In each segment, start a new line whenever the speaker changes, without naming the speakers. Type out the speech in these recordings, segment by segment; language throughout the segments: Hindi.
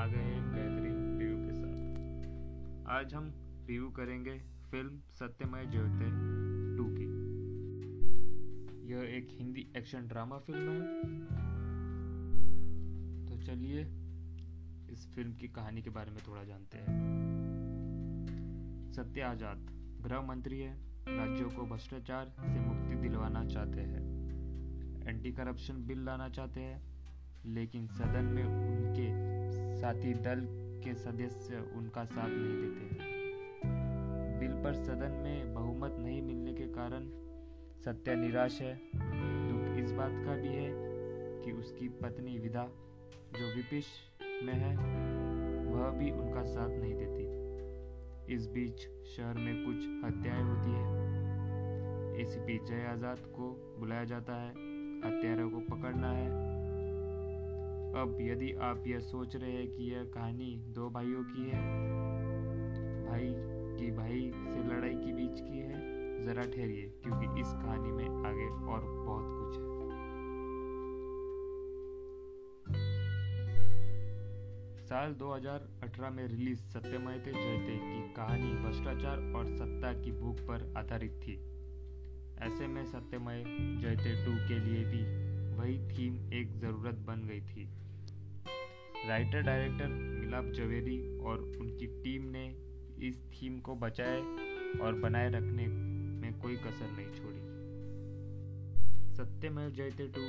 आ गए एक बेहतरीन रिव्यू के साथ। आज हम रिव्यू करेंगे फ़िल्म सत्यमय ज्योति टू की। यह एक हिंदी एक्शन ड्रामा फ़िल्म है। तो चलिए इस फ़िल्म की कहानी के बारे में थोड़ा जानते हैं। सत्य आज़ाद, गृह मंत्री है, राज्यों को भ्रष्टाचार से मुक्ति दिलवाना चाहते हैं। एंटी करप्शन बिल लाना चाहते हैं, लेकिन सदन में उनके साथी दल के सदस्य उनका साथ नहीं देते बिल पर सदन में बहुमत नहीं मिलने के कारण सत्या निराश है। दुख इस बात का भी है कि उसकी पत्नी विदा, जो विपिश में है, वह भी उनका साथ नहीं देती। इस बीच शहर में कुछ हत्याएँ होती है। एसीपी जय आज़ाद को बुलाया जाता है। हत्यारों को पकड़ना है। अब यदि आप यह सोच रहे हैं कि यह कहानी दो भाइयों की है, भाई की भाई से लड़ाई के बीच की है, जरा ठहरिए, क्योंकि इस कहानी में आगे और बहुत कुछ है। साल 2018 में रिलीज़ सत्यमयते जयते की कहानी भ्रष्टाचार और सत्ता की भूख पर आधारित थी। ऐसे में सत्यमय जयते टू के लिए भी वही थीम एक ज़रूरत बन गई थी। राइटर डायरेक्टर मिलाप जवेरी और उनकी टीम ने इस थीम को बचाए और बनाए रखने में कोई कसर नहीं छोड़ी। सत्यमेव जयते टू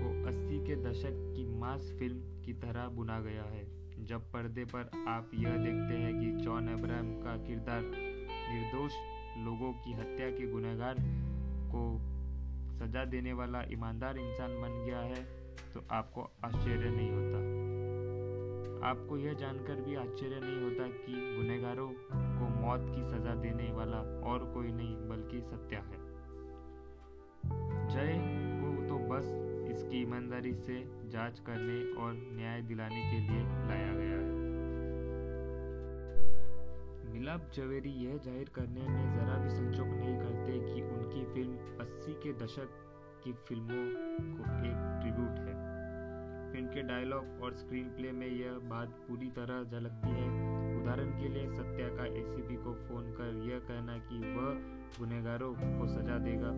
को 80 के दशक की मास फ़िल्म की तरह बुना गया है, जब पर्दे पर आप यह देखते हैं कि जॉन अब्राहम का किरदार निर्दोष लोगों की हत्या के गुनहगार को सजा देने वाला ईमानदार इंसान बन गया है तो आपको आश्चर्य नहीं होता। आपको यह जानकर भी आश्चर्य नहीं होता कि गुनहगारों को मौत की सजा देने वाला और कोई नहीं, बल्कि सत्या है। जय को तो बस इसकी ईमानदारी से जाँच करने और न्याय दिलाने के लिए लाया गया है। मिलाप जवेरी यह ज़ाहिर करने में ज़रा भी संचोक नहीं करते कि उनकी 80 के दशक की फ़िल्मों को एक ट्रिब्यूट है। फ़िल्म के डायलॉग और स्क्रीन प्ले में यह बात पूरी तरह झलकती है। उदाहरण के लिए, सत्या का एसीपी को फ़ोन कर यह कहना कि वह गुनहगारों को सजा देगा,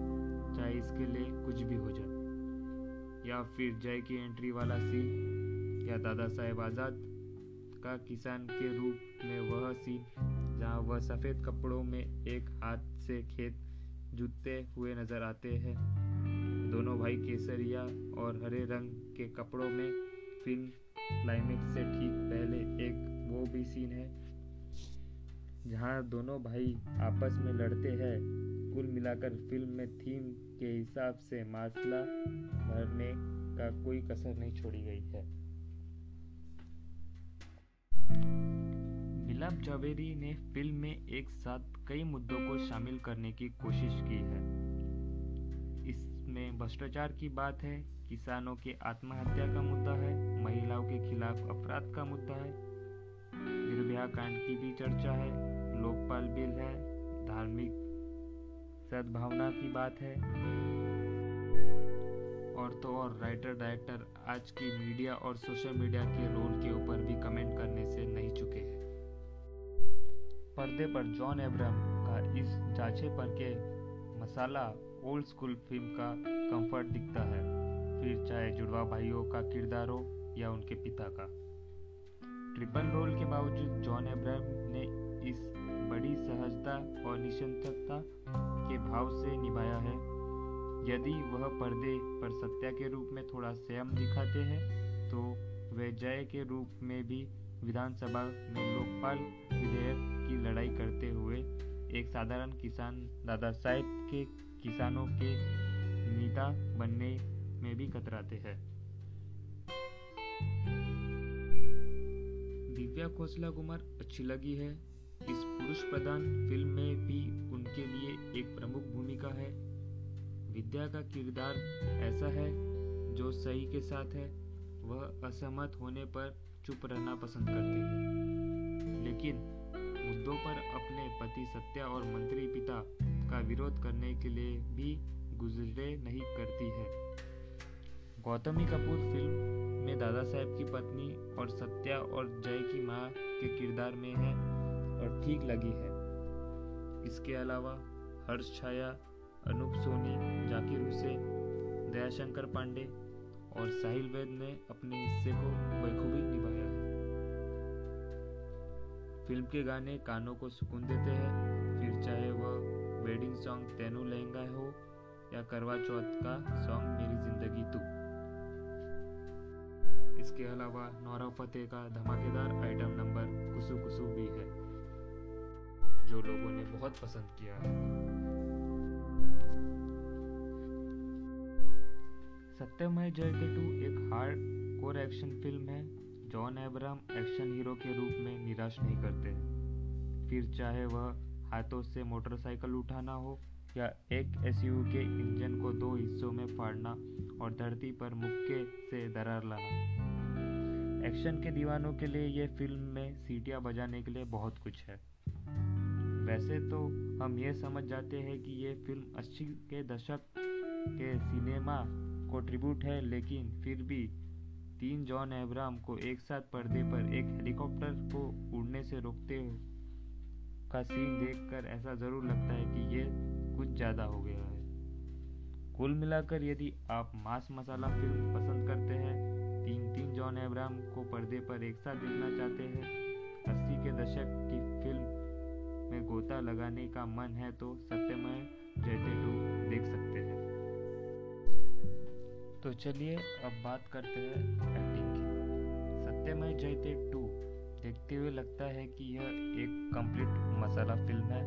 चाहे इसके लिए कुछ भी हो जाए। या फिर जय की एंट्री वाला सीन या दादा साहेब आज़ाद का किसान के रूप में वह सीन जहाँ वह सफ़ेद कपड़ों में एक हाथ से खेत जूते हुए नज़र आते हैं। दोनों भाई केसरिया और हरे रंग के कपड़ों में फ़िल्म क्लाइमेक्स से ठीक पहले एक वो भी सीन है, जहाँ दोनों भाई आपस में लड़ते हैं। कुल मिलाकर फ़िल्म में थीम के हिसाब से मासला भरने का कोई कसर नहीं छोड़ी गई है। मिलाप जावेरी ने फ़िल्म में एक साथ कई मुद्दों को शामिल करने की कोशिश की है। इसमें भ्रष्टाचार की बात है, किसानों के आत्महत्या का मुद्दा है, महिलाओं के खिलाफ अपराध का मुद्दा है, निर्भया कांड की भी चर्चा है, लोकपाल बिल है, धार्मिक सद्भावना की बात है। और तो और राइटर डायरेक्टर आज की मीडिया और सोशल मीडिया के रोल के ऊपर भी कमेंट करने से नहीं चुके हैं। पर्दे पर जॉन एब्राम का इस जाचे पर के मसाला ओल्ड स्कूल फ़िल्म का कंफर्ट दिखता है। फिर चाहे जुड़वा भाइयों का किरदार हो या उनके पिता का। ट्रिपल रोल के बावजूद जॉन एब्राहम ने इस बड़ी सहजता और निशंतता के भाव से निभाया है। यदि वह पर्दे पर सत्या के रूप में थोड़ा संयम दिखाते हैं तो वे जय के रूप में भी विधानसभा में लोकपाल विधेयक की लड़ाई करते हुए एक साधारण किसान, दादा साहेब के किसानों के नेता बनने में भी कतराते हैं। दिव्या खोसला कुमार, अच्छी लगी है। इस पुरुष प्रधान फ़िल्म में भी उनके लिए एक प्रमुख भूमिका है। विद्या का किरदार ऐसा है, जो सही के साथ है। वह असहमत होने पर चुप रहना पसंद करती है। लेकिन मुद्दों पर अपने पति सत्या और मंत्री पिता का विरोध करने के लिए भी गुजरे नहीं करती है। गौतमी कपूर फ़िल्म में दादा साहेब की पत्नी और सत्या और जय की माँ के किरदार में है और ठीक लगी है। इसके अलावा हर्ष छाया, अनूप सोनी, जाकिर हुसैन, दयाशंकर पांडे और साहिल वैद ने अपने हिस्से को बखूबी निभाया। फ़िल्म के गाने कानों को सुकून देते हैं। फिर चाहे वह वेडिंग सॉन्ग तेनू लहंगा हो या करवा चौथ का सॉन्ग मेरी ज़िंदगी तू। इसके अलावा नौरा फतेह का धमाकेदार आइटम नंबर कुसु कुसु भी है, जो लोगों ने बहुत पसंद किया है। सत्यमय जयते टू एक हार्ड कोर एक्शन फ़िल्म है। जॉन एब्राम एक्शन हीरो के रूप में निराश नहीं करते। फिर चाहे वह हाथों से मोटरसाइकिल उठाना हो या एक एसयू के इंजन को दो हिस्सों में फाड़ना और धरती पर मुक्के से दरार लाना। एक्शन के दीवानों के लिए यह फ़िल्म में सीटियाँ बजाने के लिए बहुत कुछ है। वैसे तो हम ये समझ जाते हैं कि ये फ़िल्म अस्सी के दशक के सिनेमा को ट्रिब्यूट है, लेकिन फिर भी तीन जॉन एब्राम को एक साथ पर्दे पर एक हेलीकॉप्टर को उड़ने से रोकते का सीन देखकर ऐसा ज़रूर लगता है कि ये कुछ ज़्यादा हो गया है। कुल मिलाकर यदि आप मास मसाला फ़िल्म पसंद करते हैं, तीन तीन जॉन एब्राम को पर्दे पर एक साथ देखना चाहते हैं, अस्सी के दशक की फ़िल्म में गोता लगाने का मन है तो सत्यमय जयते देख सकते हैं। तो चलिए अब बात करते हैं एक्टिंग की। सत्यमय जयते टू देखते हुए लगता है कि यह एक कंप्लीट मसाला फ़िल्म है,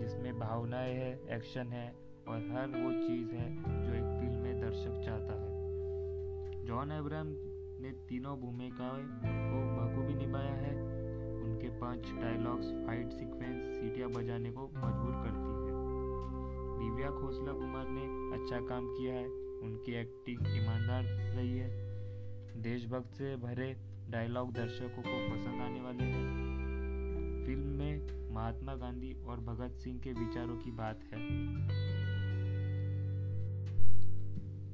जिसमें भावनाएँ है एक्शन है और हर वो चीज़ है जो एक फ़िल्म में दर्शक चाहता है। जॉन एब्राम ने तीनों भूमिकाएँ को बखूबी निभाया है। उनके पाँच डायलॉग्स फाइट सीक्वेंस सीटियाँ बजाने को मजबूर करती है। दिव्या खोसला कुमार ने अच्छा काम किया है। उनकी एक्टिंग ईमानदार रही है। देशभक्त से भरे डायलॉग दर्शकों को पसंद आने वाले हैं। फ़िल्म में महात्मा गांधी और भगत सिंह के विचारों की बात है।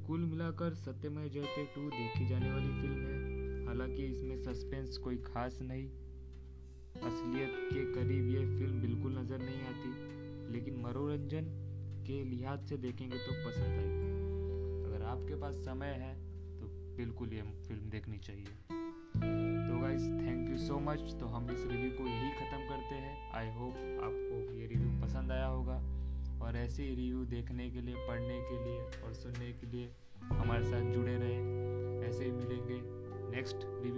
कुल मिलाकर सत्यमय जयते टू देखी जाने वाली फ़िल्म है। हालाँकि इसमें सस्पेंस कोई खास नहीं। असलियत के करीब ये फ़िल्म बिल्कुल नज़र नहीं आती। लेकिन मनोरंजन के लिहाज से देखेंगे तो पसंद आएगी। आपके पास समय है तो बिल्कुल ये फ़िल्म देखनी चाहिए। तो guys thank you so much तो हम इस रिव्यू को यही ख़त्म करते हैं। आई होप आपको ये रिव्यू पसंद आया होगा। और ऐसे ही रिव्यू देखने के लिए, पढ़ने के लिए और सुनने के लिए हमारे साथ जुड़े रहें। ऐसे ही मिलेंगे नेक्स्ट रिव्यू